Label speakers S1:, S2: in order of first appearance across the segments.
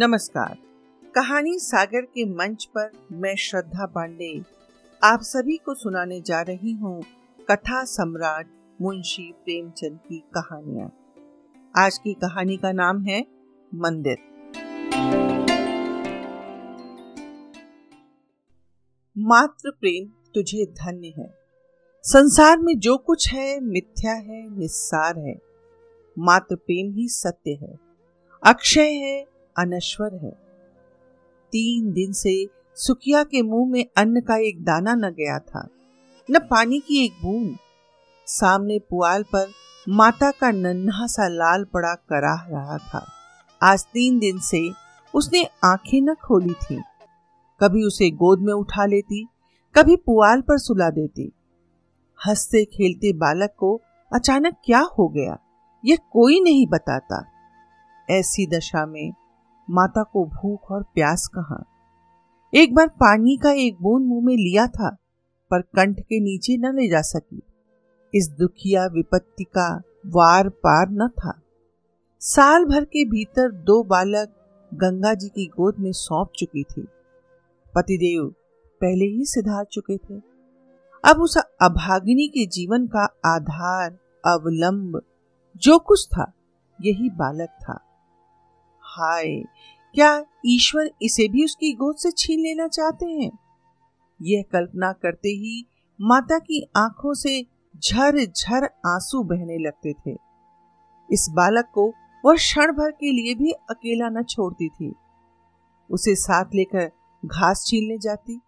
S1: नमस्कार। कहानी सागर के मंच पर मैं श्रद्धा पांडे आप सभी को सुनाने जा रही हूँ कथा सम्राट मुंशी प्रेमचंद की कहानियाँ। आज की कहानी का नाम है मंदिर। मात्र प्रेम तुझे धन्य है। संसार में जो कुछ है, मिथ्या है, निस्सार है। मात्र प्रेम ही सत्य है। अक्षय है अनश्वर है। तीन दिन से सुखिया के मुँह में अन्न का एक दाना न गया था, न पानी की एक बूंद। सामने पुआल पर माता का नन्हा सा लाल पड़ा कराह रहा था। आज तीन दिन से उसने आँखें न खोली थी। कभी उसे गोद में उठा लेती, कभी पुआल पर सुला देती। हँसते खेलते बालक को अचानक क्या हो गया, यह कोई नहीं बताता। ऐसी दशा में माता को भूख और प्यास कहा। एक बार पानी का एक बूंद मुँह में लिया था, पर कंठ के नीचे न ले जा सकी। इस दुखिया विपत्ति का वार पार न था। साल भर के भीतर दो बालक गंगा जी की गोद में सौंप चुकी थी। पतिदेव पहले ही सिधार चुके थे। अब उस अभागिनी के जीवन का आधार, अवलंब, जो कुछ था, यही बालक था। हाय, क्या ईश्वर इसे भी उसकी गोद से छीन लेना चाहते हैं? यह कल्पना करते ही माता की आँखों से झर झर आँसू बहने लगते थे। इस बालक को वह क्षण भर के लिए भी अकेला न छोड़ती थी। उसे साथ लेकर घास छीलने जाती,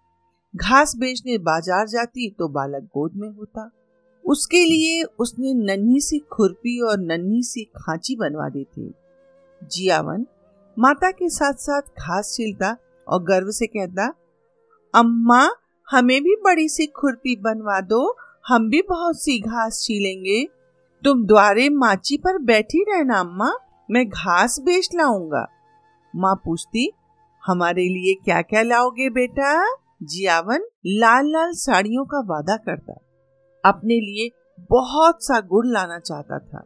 S1: घास बेचने बाज़ार जाती तो बालक गोद में होता। उसके लिए उसने नन्ही सी खुरपी और नन्ही सी खांची बनवा दी थी। जियावन माता के साथ साथ घास छीलता और गर्व से कहता, अम्मा, हमें भी बड़ी सी खुरपी बनवा दो, हम भी बहुत सी घास छीलेंगे। तुम द्वारे माची पर बैठी रहना, अम्मा, मैं घास बेच लाऊँगा। माँ पूछती, हमारे लिए क्या क्या लाओगे बेटा? जियावन लाल लाल साड़ियों का वादा करता। अपने लिए बहुत सा गुड़ लाना चाहता था।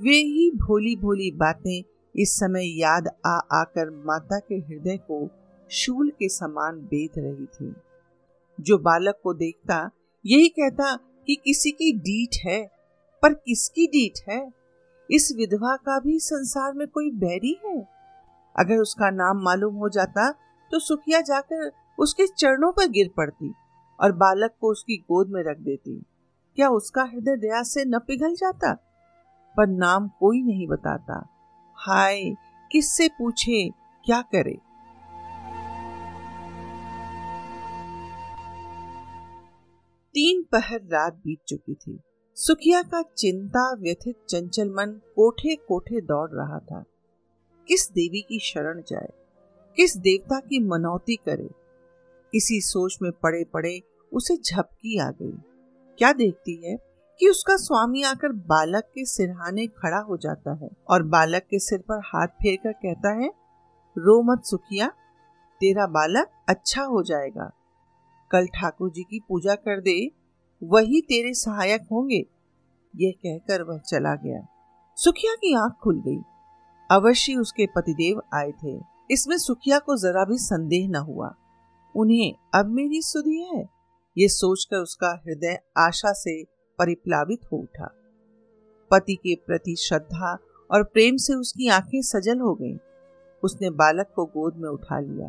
S1: वे ही भोली भोली बातें इस समय याद आ आकर माता के हृदय को शूल के समान बेत रही थी। जो बालक को देखता, यही कहता कि किसी की डीठ है, पर किसकी डीठ है? इस विधवा का भी संसार में कोई बैरी है? अगर उसका नाम मालूम हो जाता तो सुखिया जाकर उसके चरणों पर गिर पड़ती और बालक को उसकी गोद में रख देती। क्या उसका हृदय दया से न पिघल जाता? पर नाम कोई नहीं बताता। हाय, किससे पूछे, क्या करे? तीन पहर रात बीत चुकी थी। सुखिया का चिंता, व्यथित, चंचल मन कोठे कोठे दौड़ रहा था। किस देवी की शरण जाए? किस देवता की मनौती करे? इसी सोच में पड़े पड़े उसे झपकी आ गई। क्या देखती है? कि उसका स्वामी आकर बालक के सिरहाने खड़ा हो जाता है और बालक के सिर पर हाथ फेर कर कहता है, रो मत सुखिया, तेरा बालक अच्छा हो जाएगा। कल ठाकुर जी की पूजा कर दे, वही तेरे सहायक होंगे। यह कहकर वह चला गया। सुखिया की आँख खुल गई। अवश्य उसके पतिदेव आए थे। इसमें सुखिया को जरा भी संदेह न हुआ। उन्हें अब मेरी सुधी है? ये सोचकर उसका हृदय आशा से परिप्लावित हो उठा। पति के प्रति श्रद्धा और प्रेम से उसकी आँखें सजल हो गईं। उसने बालक को गोद में उठा लिया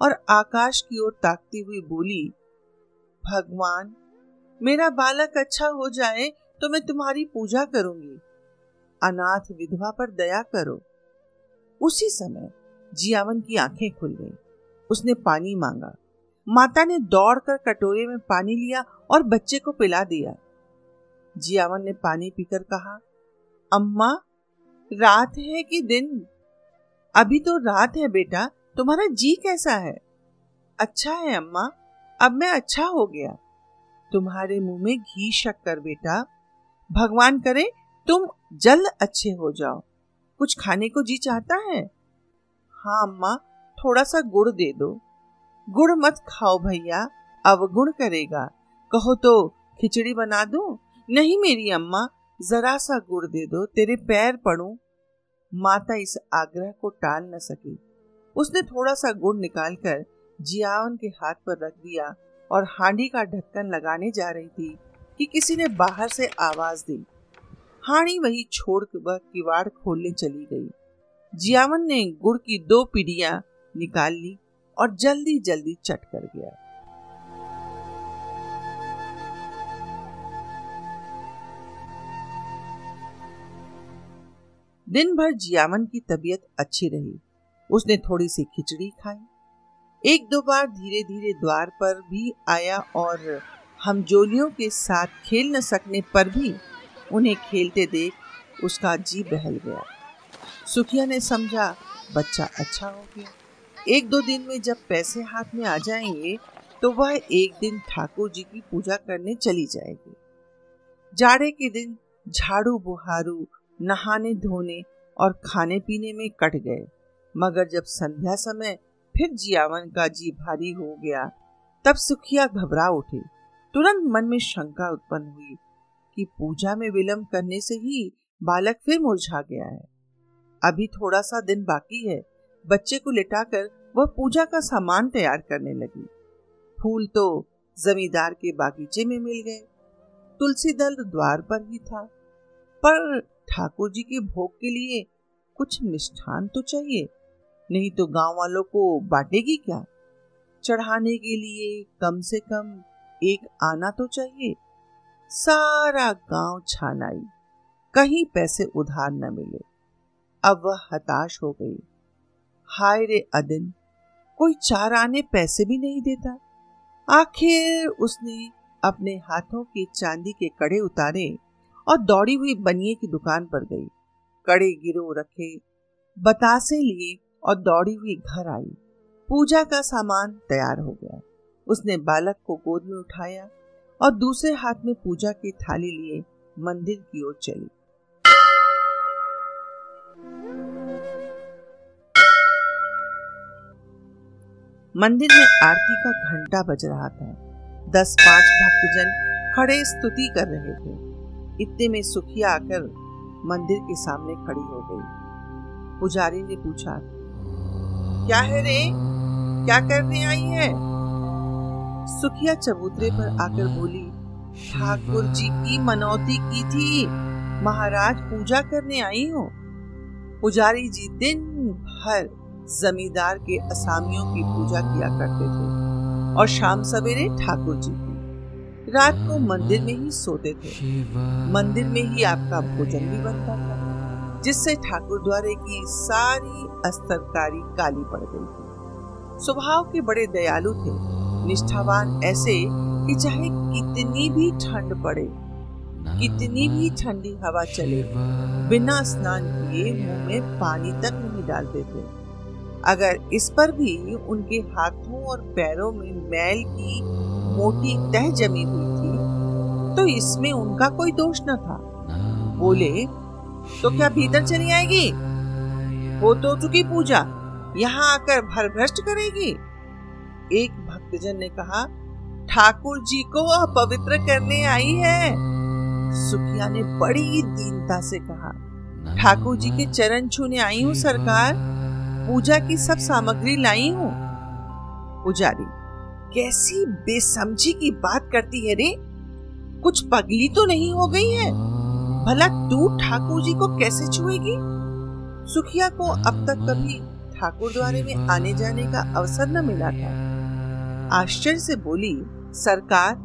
S1: और आकाश की ओर ताकती हुई बोली, भगवान, मेरा बालक अच्छा हो जाए तो मैं तुम्हारी पूजा करूँगी। अनाथ विधवा पर दया करो। उसी समय जियावन की आँखें खुल गईं। उसने पानी मांगा। माता ने दौड़कर कटोरे में पानी लिया और बच्चे को पिला दिया। जियावन ने पानी पीकर कहा, अम्मा, रात है कि दिन? अभी तो रात है बेटा, तुम्हारा जी कैसा है? अच्छा है, अम्मा, अब मैं अच्छा हो गया। तुम्हारे मुँह में घी शक्कर बेटा। भगवान करे, तुम जल्द अच्छे हो जाओ। कुछ खाने को जी चाहता है? हाँ अम्मा थोड़ा सा गुड़ दे दो। गुड़ मत खाओ भैया, अवगुण करेगा। कहो तो खिचड़ी बना दो? नहीं मेरी अम्मा, जरा सा गुड़ दे दो, तेरे पैर पड़ू। माता इस आग्रह को टाल न सकी। उसने थोड़ा सा गुड़ निकालकर जियावन के हाथ पर रख दिया और हांडी का ढक्कन लगाने जा रही थी कि किसी ने बाहर से आवाज़ दी। हाड़ी वही छोड़ वह किवाड़ खोलने चली गई। जियावन ने गुड़ की दो पीढ़ियाँ निकाल ली और जल्दी जल्दी चट कर गया। दिन भर जियावन की तबीयत अच्छी रही। उसने थोड़ी सी खिचड़ी खाई। एक दो बार धीरे धीरे द्वार पर भी आया और हम जोलियों के साथ खेल न सकने पर भी उन्हें खेलते देख उसका जी बहल गया। सुखिया ने समझा, बच्चा अच्छा हो गया। एक दो दिन में जब पैसे हाथ में आ जाएँगे तो वह एक दिन ठाकुर जी की पूजा करने चली जाएगी। जाड़े के दिन झाड़ू बुहारू नहाने, धोने और खाने पीने में कट गए। मगर जब संध्या समय फिर जियावन का जी भारी हो गया, तब सुखिया घबरा उठे। तुरंत मन में शंका उत्पन्न हुई कि पूजा में विलंब करने से ही बालक फिर मुरझा गया है। अभी थोड़ा सा दिन बाकी है। बच्चे को लेटाकर वह पूजा का सामान तैयार करने लगी। फूल तो जमींदार के बागीचे में मिल गए। तुलसी दल द्वार पर ही था। पर ठाकुर जी के भोग के लिए कुछ मिष्ठान तो चाहिए, नहीं तो गाँव वालों को बांटेगी क्या? चढ़ाने के लिए कम से कम एक आना तो चाहिए। सारा गाँव छान आई कहीं पैसे उधार न मिले। अब वह हताश हो गई। हाय रे अदिन, कोई चार आने पैसे भी नहीं देता। आखिर उसने अपने हाथों के चांदी के कड़े उतारे और दौड़ी हुई बनिए की दुकान पर गई। कड़े गिरो रखे, बतासे लिए और दौड़ी हुई घर आई। पूजा का सामान तैयार हो गया। उसने बालक को गोद में उठाया और दूसरे हाथ में पूजा की थाली लिए मंदिर की ओर चली। मंदिर में आरती का घंटा बज रहा था। दस पाँच भक्तजन खड़े स्तुति कर रहे थे। इतने में सुखिया आकर मंदिर के सामने खड़ी हो गई। पुजारी ने पूछा, क्या है रे? क्या करने आई है? सुखिया चबूतरे पर आकर बोली ठाकुर जी की मनौती की थी। महाराज पूजा करने आई हो। पुजारी जी दिन भर जमींदार के असामियों की पूजा किया करते थे और शाम सवेरे ठाकुर जी रात को मंदिर में ही सोते थे। मंदिर में ही आपका भोजन भी बनता था जिससे ठाकुर द्वारे की सारी अस्तरकारी काली पड़ गई थी। स्वभाव के बड़े दयालु थे। निष्ठावान ऐसे कि चाहे कितनी भी ठंड पड़े कितनी भी ठंडी हवा चले बिना स्नान किए मुँह में पानी तक नहीं डालते थे। अगर इस पर भी उनके हाथों और पैरों में मैल की मोटी तह जमी हुई थी तो इसमें उनका कोई दोष न था। बोले तो क्या भीतर चली आएगी? हो तो चुकी पूजा, यहाँ आकर भर भ्रष्ट करेगी। एक भक्तजन ने कहा, ठाकुर जी को अपवित्र करने आई है। सुखिया ने बड़ी दीनता से कहा, ठाकुर जी के चरण छूने आई हूँ सरकार, पूजा की सब सामग्री लाई हूँ। पुजारी कैसी बेसमझी की बात करती है रे। कुछ पगली तो नहीं हो गई है। भला तू ठाकुर जी को कैसे छुएगी? सुखिया को अब तक कभी ठाकुर द्वारे में आने जाने का अवसर न मिला था। आश्चर्य से बोली सरकार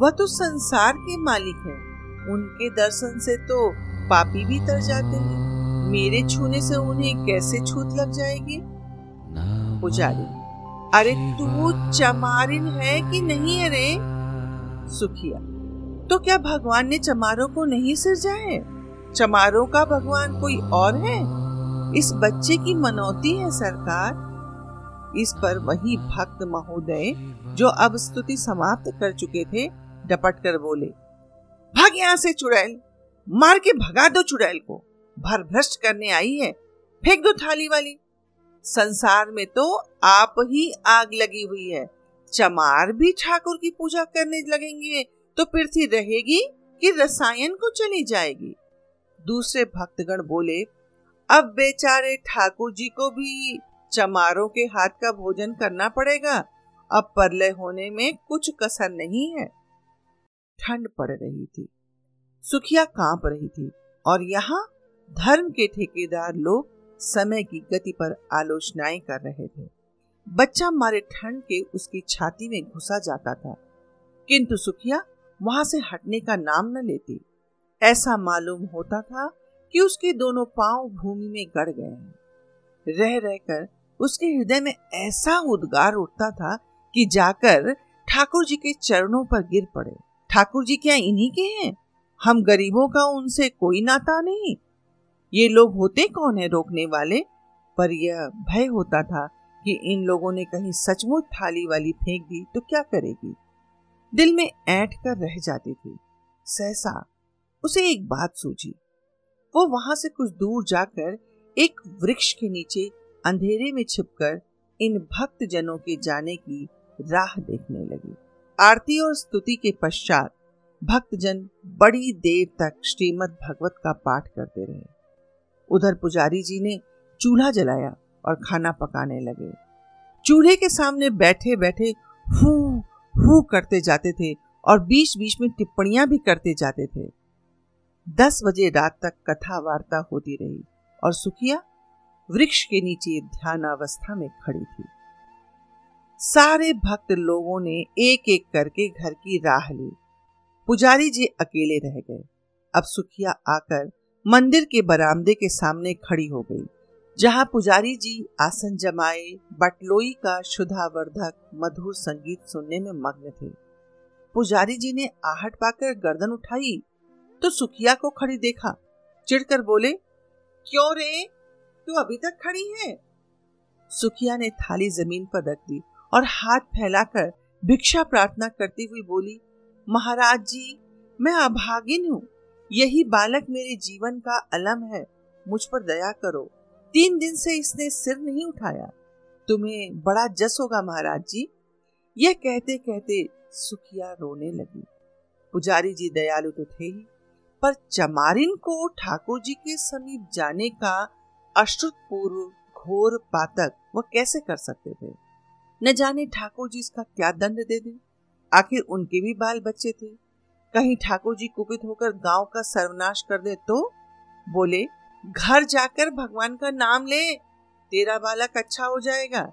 S1: वह तो संसार के मालिक हैं। उनके दर्शन से तो पापी भी तर जाते हैं। मेरे छूने से उन्हें कैसे छूत लग जाएगी? पुजारी अरे तू चमारिन है कि नहीं अरे? सुखिया तो क्या भगवान ने चमारों को नहीं सिरजा है चमारों का भगवान कोई और है? इस बच्चे की मनौती है सरकार। इस पर वही भक्त महोदय जो अब स्तुति समाप्त कर चुके थे डपट कर बोले भाग यहाँ से चुड़ैल मार के भगा दो चुड़ैल को। भर भ्रष्ट करने आई है फेंक दो थाली वाली। संसार में तो आप ही आग लगी हुई है। चमार भी ठाकुर की पूजा करने लगेंगे तो पृथ्वी रहेगी कि रसायन को चली जाएगी। दूसरे भक्तगण बोले, अब बेचारे ठाकुर जी को भी चमारों के हाथ का भोजन करना पड़ेगा। अब परलय होने में कुछ कसर नहीं है। ठंड पड़ रही थी। सुखिया काँप रही थी और यहाँ धर्म के ठेकेदार लोग समय की गति पर आलोचनाएँ कर रहे थे। बच्चा मारे ठंड के उसकी छाती में घुसा जाता था। किंतु सुखिया, वहाँ से हटने का नाम न लेती। ऐसा मालूम होता था कि उसके दोनों पाँव भूमि में गड़ गए हैं। रह रहकर उसके हृदय में ऐसा उद्गार उठता था कि जाकर ठाकुर जी के चरणों पर गिर पड़े। ठाकुर जी क्या इन्हीं के हैं? हम गरीबों का उनसे कोई नाता नहीं। ये लोग होते कौन है रोकने वाले? पर यह भय होता था कि इन लोगों ने कहीं सचमुच थाली वाली फेंक दी तो क्या करेगी? दिल में ऐंठ कर रह जाती थी। सहसा उसे एक बात सूझी। वो वहाँ से कुछ दूर जाकर एक वृक्ष के नीचे अंधेरे में छिपकर इन भक्त जनों के जाने की राह देखने लगी। आरती और स्तुति के पश्चात भक्तजन बड़ी देर तक श्रीमद् भगवत का पाठ करते रहे। उधर पुजारी जी ने चूल्हा जलाया और खाना पकाने लगे। चूल्हे के सामने बैठे बैठे हू हू करते जाते थे और बीच बीच में टिप्पणियाँ भी करते जाते थे। दस बजे रात तक कथा वार्ता होती रही और सुखिया वृक्ष के नीचे ध्यान अवस्था में खड़ी थी। सारे भक्त लोगों ने एक एक करके घर की राह ली। पुजारी जी अकेले रह गए। अब सुखिया आकर मंदिर के बरामदे के सामने खड़ी हो गई, जहाँ पुजारी जी आसन जमाए, बटलोई का शुद्धावर्धक मधुर संगीत सुनने में मग्न थे। पुजारी जी ने आहट पाकर गर्दन उठाई तो सुखिया को खड़ी देखा, चिढ़कर बोले, क्यों रे? तू अभी तक खड़ी है? सुखिया ने थाली ज़मीन पर रख दी और हाथ फैलाकर भिक्षा प्रार्थना करती हुई बोली, महाराज जी, मैं अभागिन हूँ। यही बालक मेरे जीवन का अलम है, मुझ पर दया करो। तीन दिन से इसने सिर नहीं उठाया। तुम्हें बड़ा जस होगा महाराज जी। यह कहते कहते सुखिया रोने लगी। पुजारी जी दयालु तो थे ही, पर चमारिन को ठाकुर जी के समीप जाने का अश्रुतपूर्व घोर पातक वह कैसे कर सकते थे? न जाने ठाकुर जी इसका क्या दंड दे दे? आखिर उनके भी बाल बच्चे थे। कहीं ठाकुर जी कुपित होकर गाँव का सर्वनाश कर दे तो बोले, घर जाकर भगवान का नाम ले, तेरा बालक अच्छा हो जाएगा।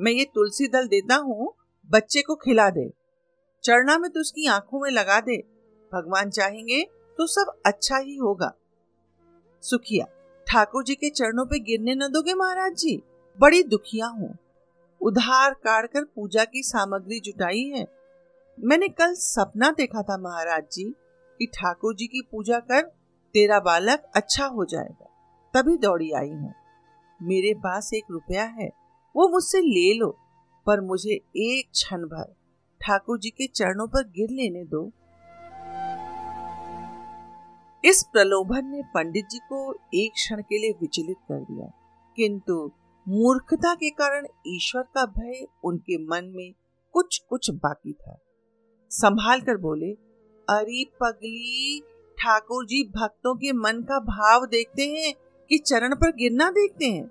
S1: मैं ये तुलसी दल देता हूँ, बच्चे को खिला दे। चढ़ना में तो उसकी आँखों में लगा दे। भगवान चाहेंगे तो सब अच्छा ही होगा। सुखिया, ठाकुर जी के चरणों पे गिरने न दोगे महाराज जी? बड़ी दुखिया हूँ। उधार काट कर पूजा की सामग्री जुटाई है। मैंने कल सपना देखा था महाराज जी कि ठाकुर जी की पूजा कर तेरा बालक अच्छा हो जाएगा, तभी दौड़ी आई हूँ। मेरे पास एक रुपया है, वो मुझसे ले लो, पर मुझे एक क्षण भर ठाकुर जी के चरणों पर गिर लेने दो। इस प्रलोभन ने पंडित जी को एक क्षण के लिए विचलित कर दिया, किंतु मूर्खता के कारण ईश्वर का भय उनके मन में कुछ कुछ बाकी था। संभाल कर बोले, अरे पगली, ठाकुर जी, भक्तों के मन का भाव देखते हैं कि चरण पर गिरना देखते हैं।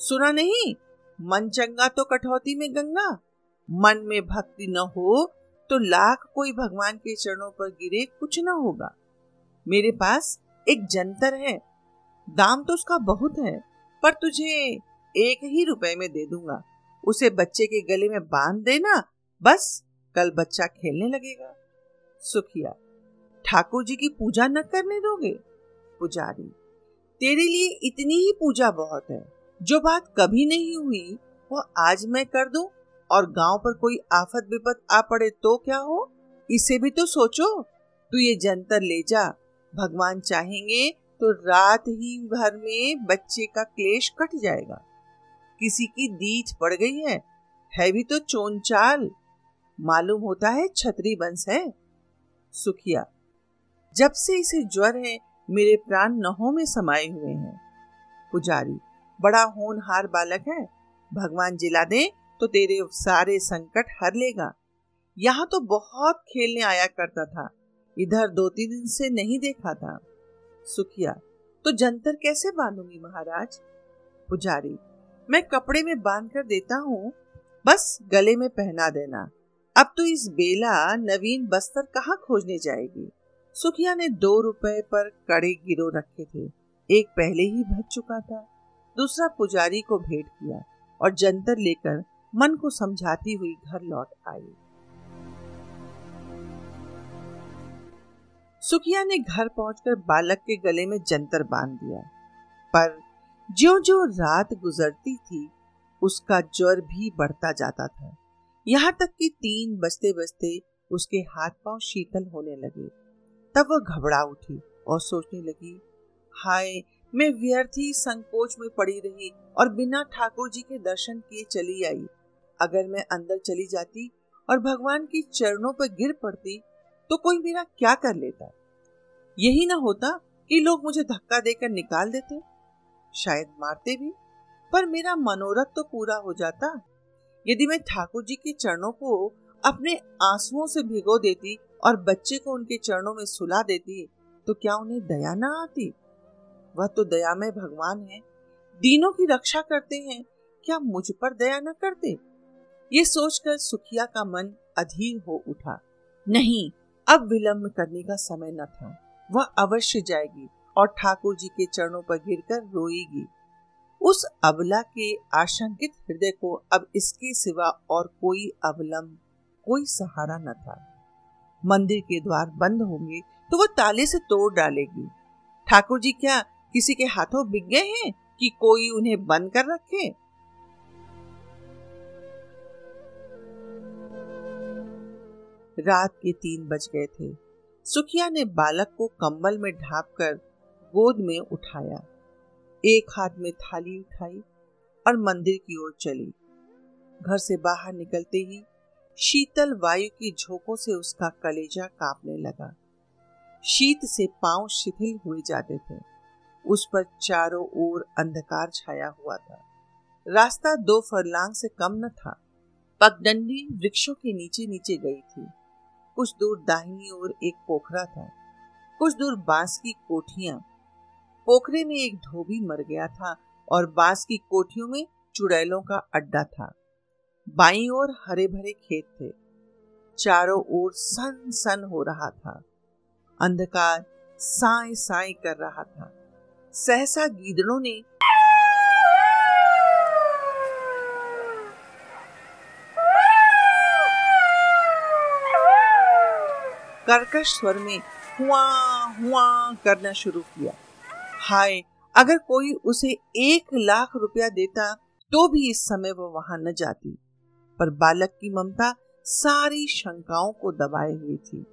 S1: सुना नहीं? मन चंगा तो कठौती में गंगा। मन में भक्ति न हो तो लाख कोई भगवान के चरणों पर गिरे कुछ न होगा। मेरे पास एक जंतर है। दाम तो उसका बहुत है, पर तुझे एक ही रुपए में दे दूँगा। उसे बच्चे के गले में बाँध देना, बस। कल बच्चा खेलने लगेगा। सुखिया ठाकुर जी की पूजा न करने दोगे? पुजारी, तेरे लिए इतनी ही पूजा बहुत है। जो बात कभी नहीं हुई, वो आज मैं कर दूँ? और गाँव पर कोई आफत विपत आ पड़े तो क्या हो? इसे भी तो सोचो। तू ये जंतर ले जा। भगवान चाहेंगे तो रात ही भर में बच्चे का क्लेश कट जाएगा। किसी की दीच पड़ गई है है भी तो चोनचाल मालूम होता है छतरी बंस है। सुखिया, जब से इसे ज्वर है, मेरे प्राण नहों में समाये हुए हैं। पुजारी, बड़ा होनहार बालक है। भगवान जिला दे तो तेरे सारे संकट हर लेगा। यहाँ तो बहुत खेलने आया करता था। इधर दो तीन दिन से नहीं देखा था। सुखिया तो जंतर कैसे बांधूँगी महाराज? पुजारी, मैं कपड़े में बाँध कर देता हूँ। बस गले में पहना देना। अब तो इस बेला नवीन बस्तर कहाँ खोजने जाएगी? सुखिया ने दो रुपए पर कड़े गिरो रखे थे। एक पहले ही भज चुका था, दूसरा पुजारी को भेंट किया और जंतर लेकर मन को समझाती हुई घर लौट आई। सुखिया ने घर पहुंचकर बालक के गले में जंतर बाँध दिया। पर जो जो रात गुजरती थी, उसका ज्वर भी बढ़ता जाता था। यहाँ तक कि तीन बजते बजते उसके हाथ पाँव शीतल होने लगे। तब वह घबरा उठी और सोचने लगी, हाय, मैं व्यर्थ ही संकोच में पड़ी रही और बिना ठाकुर जी के दर्शन किए चली आई। अगर मैं अंदर चली जाती और भगवान के चरणों पर गिर पड़ती तो कोई मेरा क्या कर लेता? यही ना होता कि लोग मुझे धक्का देकर निकाल देते। शायद मारते भी, पर मेरा मनोरथ तो पूरा हो जाता। यदि मैं ठाकुर जी के चरणों को अपने आंसुओं से भिगो देती और बच्चे को उनके चरणों में सुला देती तो क्या उन्हें दया ना आती? वह तो दयामय भगवान है। दीनों की रक्षा करते हैं। क्या मुझ पर दया न करते? ये सोचकर सुखिया का मन अधीर हो उठा। नहीं, अब विलंब करने का समय न था। वह अवश्य जाएगी और ठाकुर जी के चरणों पर गिरकर रोएगी। उस अबला के आशंकित हृदय को अब इसके सिवा और कोई अवलंब कोई सहारा न था। मंदिर के द्वार बंद होंगे तो वो ताले से तोड़ डालेगी। ठाकुर जी क्या किसी के हाथों बिक गए हैं कि कोई उन्हें बंद कर रखे? रात के तीन बज गए थे। सुखिया ने बालक को कंबल में ढांपकर गोद में उठाया। एक हाथ में थाली उठाई और मंदिर की ओर चली। घर से बाहर निकलते ही शीतल वायु की झोंकों से उसका कलेजा कांपने लगा। शीत से पाँव शिथिल हुए जाते थे। उस पर चारों ओर अंधकार छाया हुआ था। रास्ता दो फरलांग से कम न था। पगडंडी वृक्षों के नीचे नीचे गई थी। कुछ दूर दाहिनी ओर एक पोखरा था। कुछ दूर बाँस की कोठियाँ पोखरे में एक धोबी मर गया था और बाँस की कोठियों में चुड़ैलों का अड्डा था। बाई ओर हरे भरे खेत थे। चारों ओर सन सन हो रहा था। अंधकार साए साए कर रहा था। सहसा गीदड़ों ने कर्कश स्वर में हुआ हुआ करना शुरू किया। हाय, अगर कोई उसे एक लाख रुपया देता तो भी इस समय वो वहाँ न जाती। पर बालक की ममता सारी शंकाओं को दबाए हुई थी।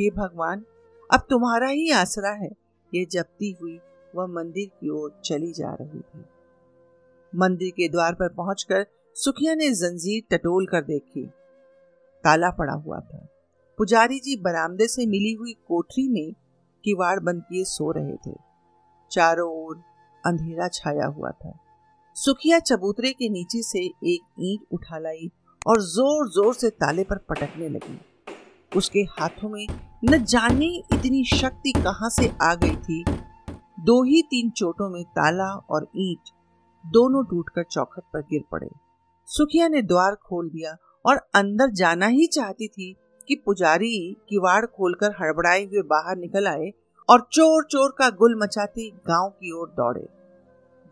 S1: हे भगवान, अब तुम्हारा ही आसरा है। ये जपती हुई वह मंदिर की ओर चली जा रही थी। मंदिर के द्वार पर पहुंचकर सुखिया ने जंजीर टटोल कर देखी। ताला पड़ा हुआ था। पुजारी जी बरामदे से मिली हुई कोठरी में किवाड़ बंद किए सो रहे थे। चारों ओर अंधेरा छाया हुआ था। सुखिया चबूतरे के नीचे से एक ईंट उठा लाई और ज़ोर ज़ोर से ताले पर पटकने लगी। उसके हाथों में न जाने इतनी शक्ति कहाँ से आ गई थी। दो ही तीन चोटों में ताला और ईंट दोनों टूटकर चौखट पर गिर पड़े। सुखिया ने द्वार खोल दिया और अंदर जाना ही चाहती थी कि पुजारी किवाड़ खोलकर हड़बड़ाए हुए बाहर निकल आए और चोर चोर का गुल मचाते गाँव की ओर दौड़े।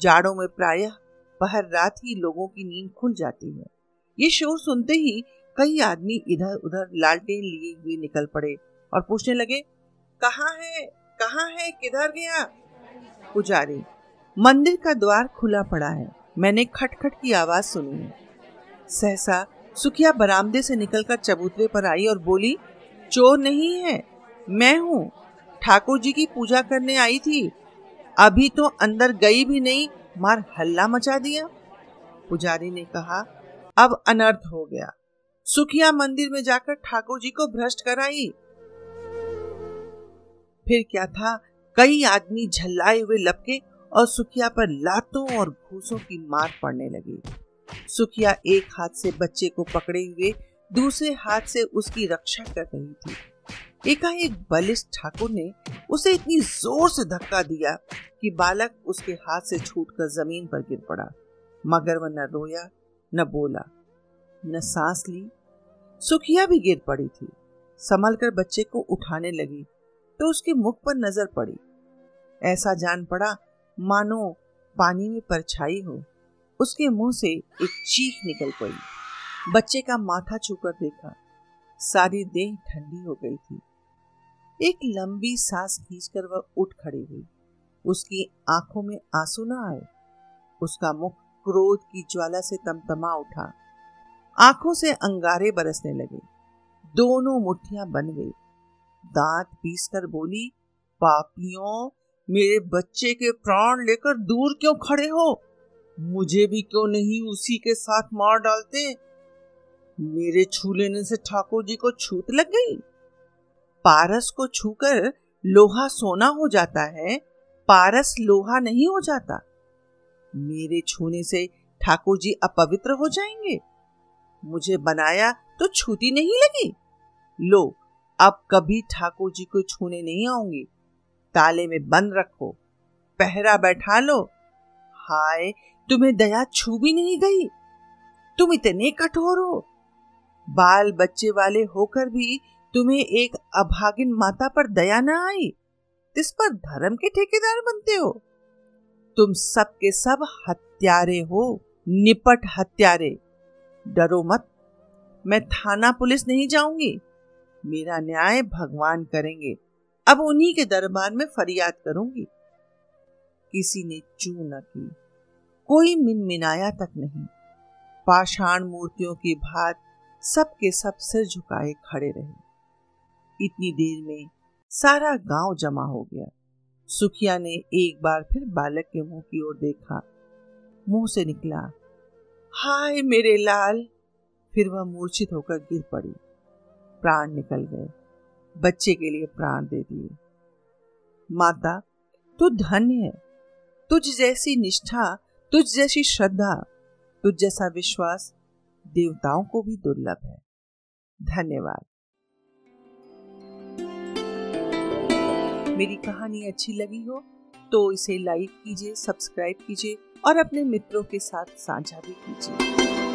S1: जाड़ों में प्रायः पहर रात ही लोगों की नींद खुल जाती है। ये शोर सुनते ही कई आदमी इधर उधर लालटेन लिए हुए निकल पड़े और पूछने लगे, कहाँ है? कहाँ है? किधर गया? पुजारी, मंदिर का द्वार खुला पड़ा है। मैंने खटखट की आवाज़ सुनी है। सहसा सुखिया बरामदे से निकलकर चबूतरे पर आई और बोली, चोर नहीं है। मैं हूँ। ठाकुर जी की पूजा करने आई थी। अभी तो अंदर गई भी नहीं, मार हल्ला मचा दिया। पुजारी ने कहा, अब अनर्थ हो गया। सुखिया मंदिर में जाकर ठाकुर जी को भ्रष्ट कराई। फिर क्या था? कई आदमी झल्लाए हुए लपके और सुखिया पर लातों और घूसों की मार पड़ने लगी। सुखिया एक हाथ से बच्चे को पकड़े हुए दूसरे हाथ से उसकी रक्षा कर रही थी। एकाएक बलिष्ठ ठाकुर ने उसे इतनी ज़ोर से धक्का दिया कि बालक उसके हाथ से छूटकर ज़मीन पर गिर पड़ा। मगर वह न रोया, न बोला, न सांस ली। सुखिया भी गिर पड़ी थी। संभल कर बच्चे को उठाने लगी तो उसके मुख पर नज़र पड़ी। ऐसा जान पड़ा, मानो पानी में परछाई हो। उसके मुँह से एक चीख निकल पड़ी। बच्चे का माथा छूकर देखा। सारी देह ठंडी हो गई थी। एक लंबी सांस खींचकर वह उठ खड़ी हुई। उसकी आँखों में आँसू न आए। उसका मुख क्रोध की ज्वाला से तमतमा उठा। आँखों से अंगारे बरसने लगे। दोनों मुट्ठियाँ बन गई। दांत पीसकर बोली, पापियों, मेरे बच्चे के प्राण लेकर दूर क्यों खड़े हो? मुझे भी क्यों नहीं उसी के साथ मार डालते? मेरे छू लेने से ठाकुर जी को छूत लग गई? पारस को छूकर लोहा सोना हो जाता है, पारस लोहा नहीं हो जाता। मेरे छूने से ठाकुर जी अपवित्र हो जाएँगे। मुझे बनाया तो छूती नहीं लगी। लो, अब कभी ठाकुर जी को छूने नहीं आऊँगी। ताले में बंद रखो, पहरा बैठा लो। हाय, तुम्हें दया छू भी नहीं गई। तुम इतने कठोर हो। बाल बच्चे वाले होकर भी तुम्हें एक अभागिन माता पर दया न आई? इस पर धर्म के ठेकेदार बनते हो? तुम सब के सब हत्यारे हो, निपट हत्यारे। डरो मत, मैं थाना पुलिस नहीं जाऊँगी। मेरा न्याय भगवान करेंगे। अब उन्हीं के दरबार में फरियाद करूँगी। किसी ने चू न की। कोई मिनमिनाया तक नहीं। पाषाण मूर्तियों की भात सबके सब सिर झुकाए खड़े रहे। इतनी देर में सारा गाँव जमा हो गया। सुखिया ने एक बार फिर बालक के मुँह की ओर देखा। मुँह से निकला, हाय मेरे लाल! फिर वह मूर्छित होकर गिर पड़ी। प्राण निकल गए। बच्चे के लिए प्राण दे दिए। माता, तू धन्य है। तुझ जैसी निष्ठा, तुझ जैसी श्रद्धा, तुझ जैसा विश्वास देवताओं को भी दुर्लभ है। धन्यवाद। मेरी कहानी अच्छी लगी हो तो इसे लाइक कीजिए सब्सक्राइब कीजिए और अपने मित्रों के साथ साझा भी कीजिए।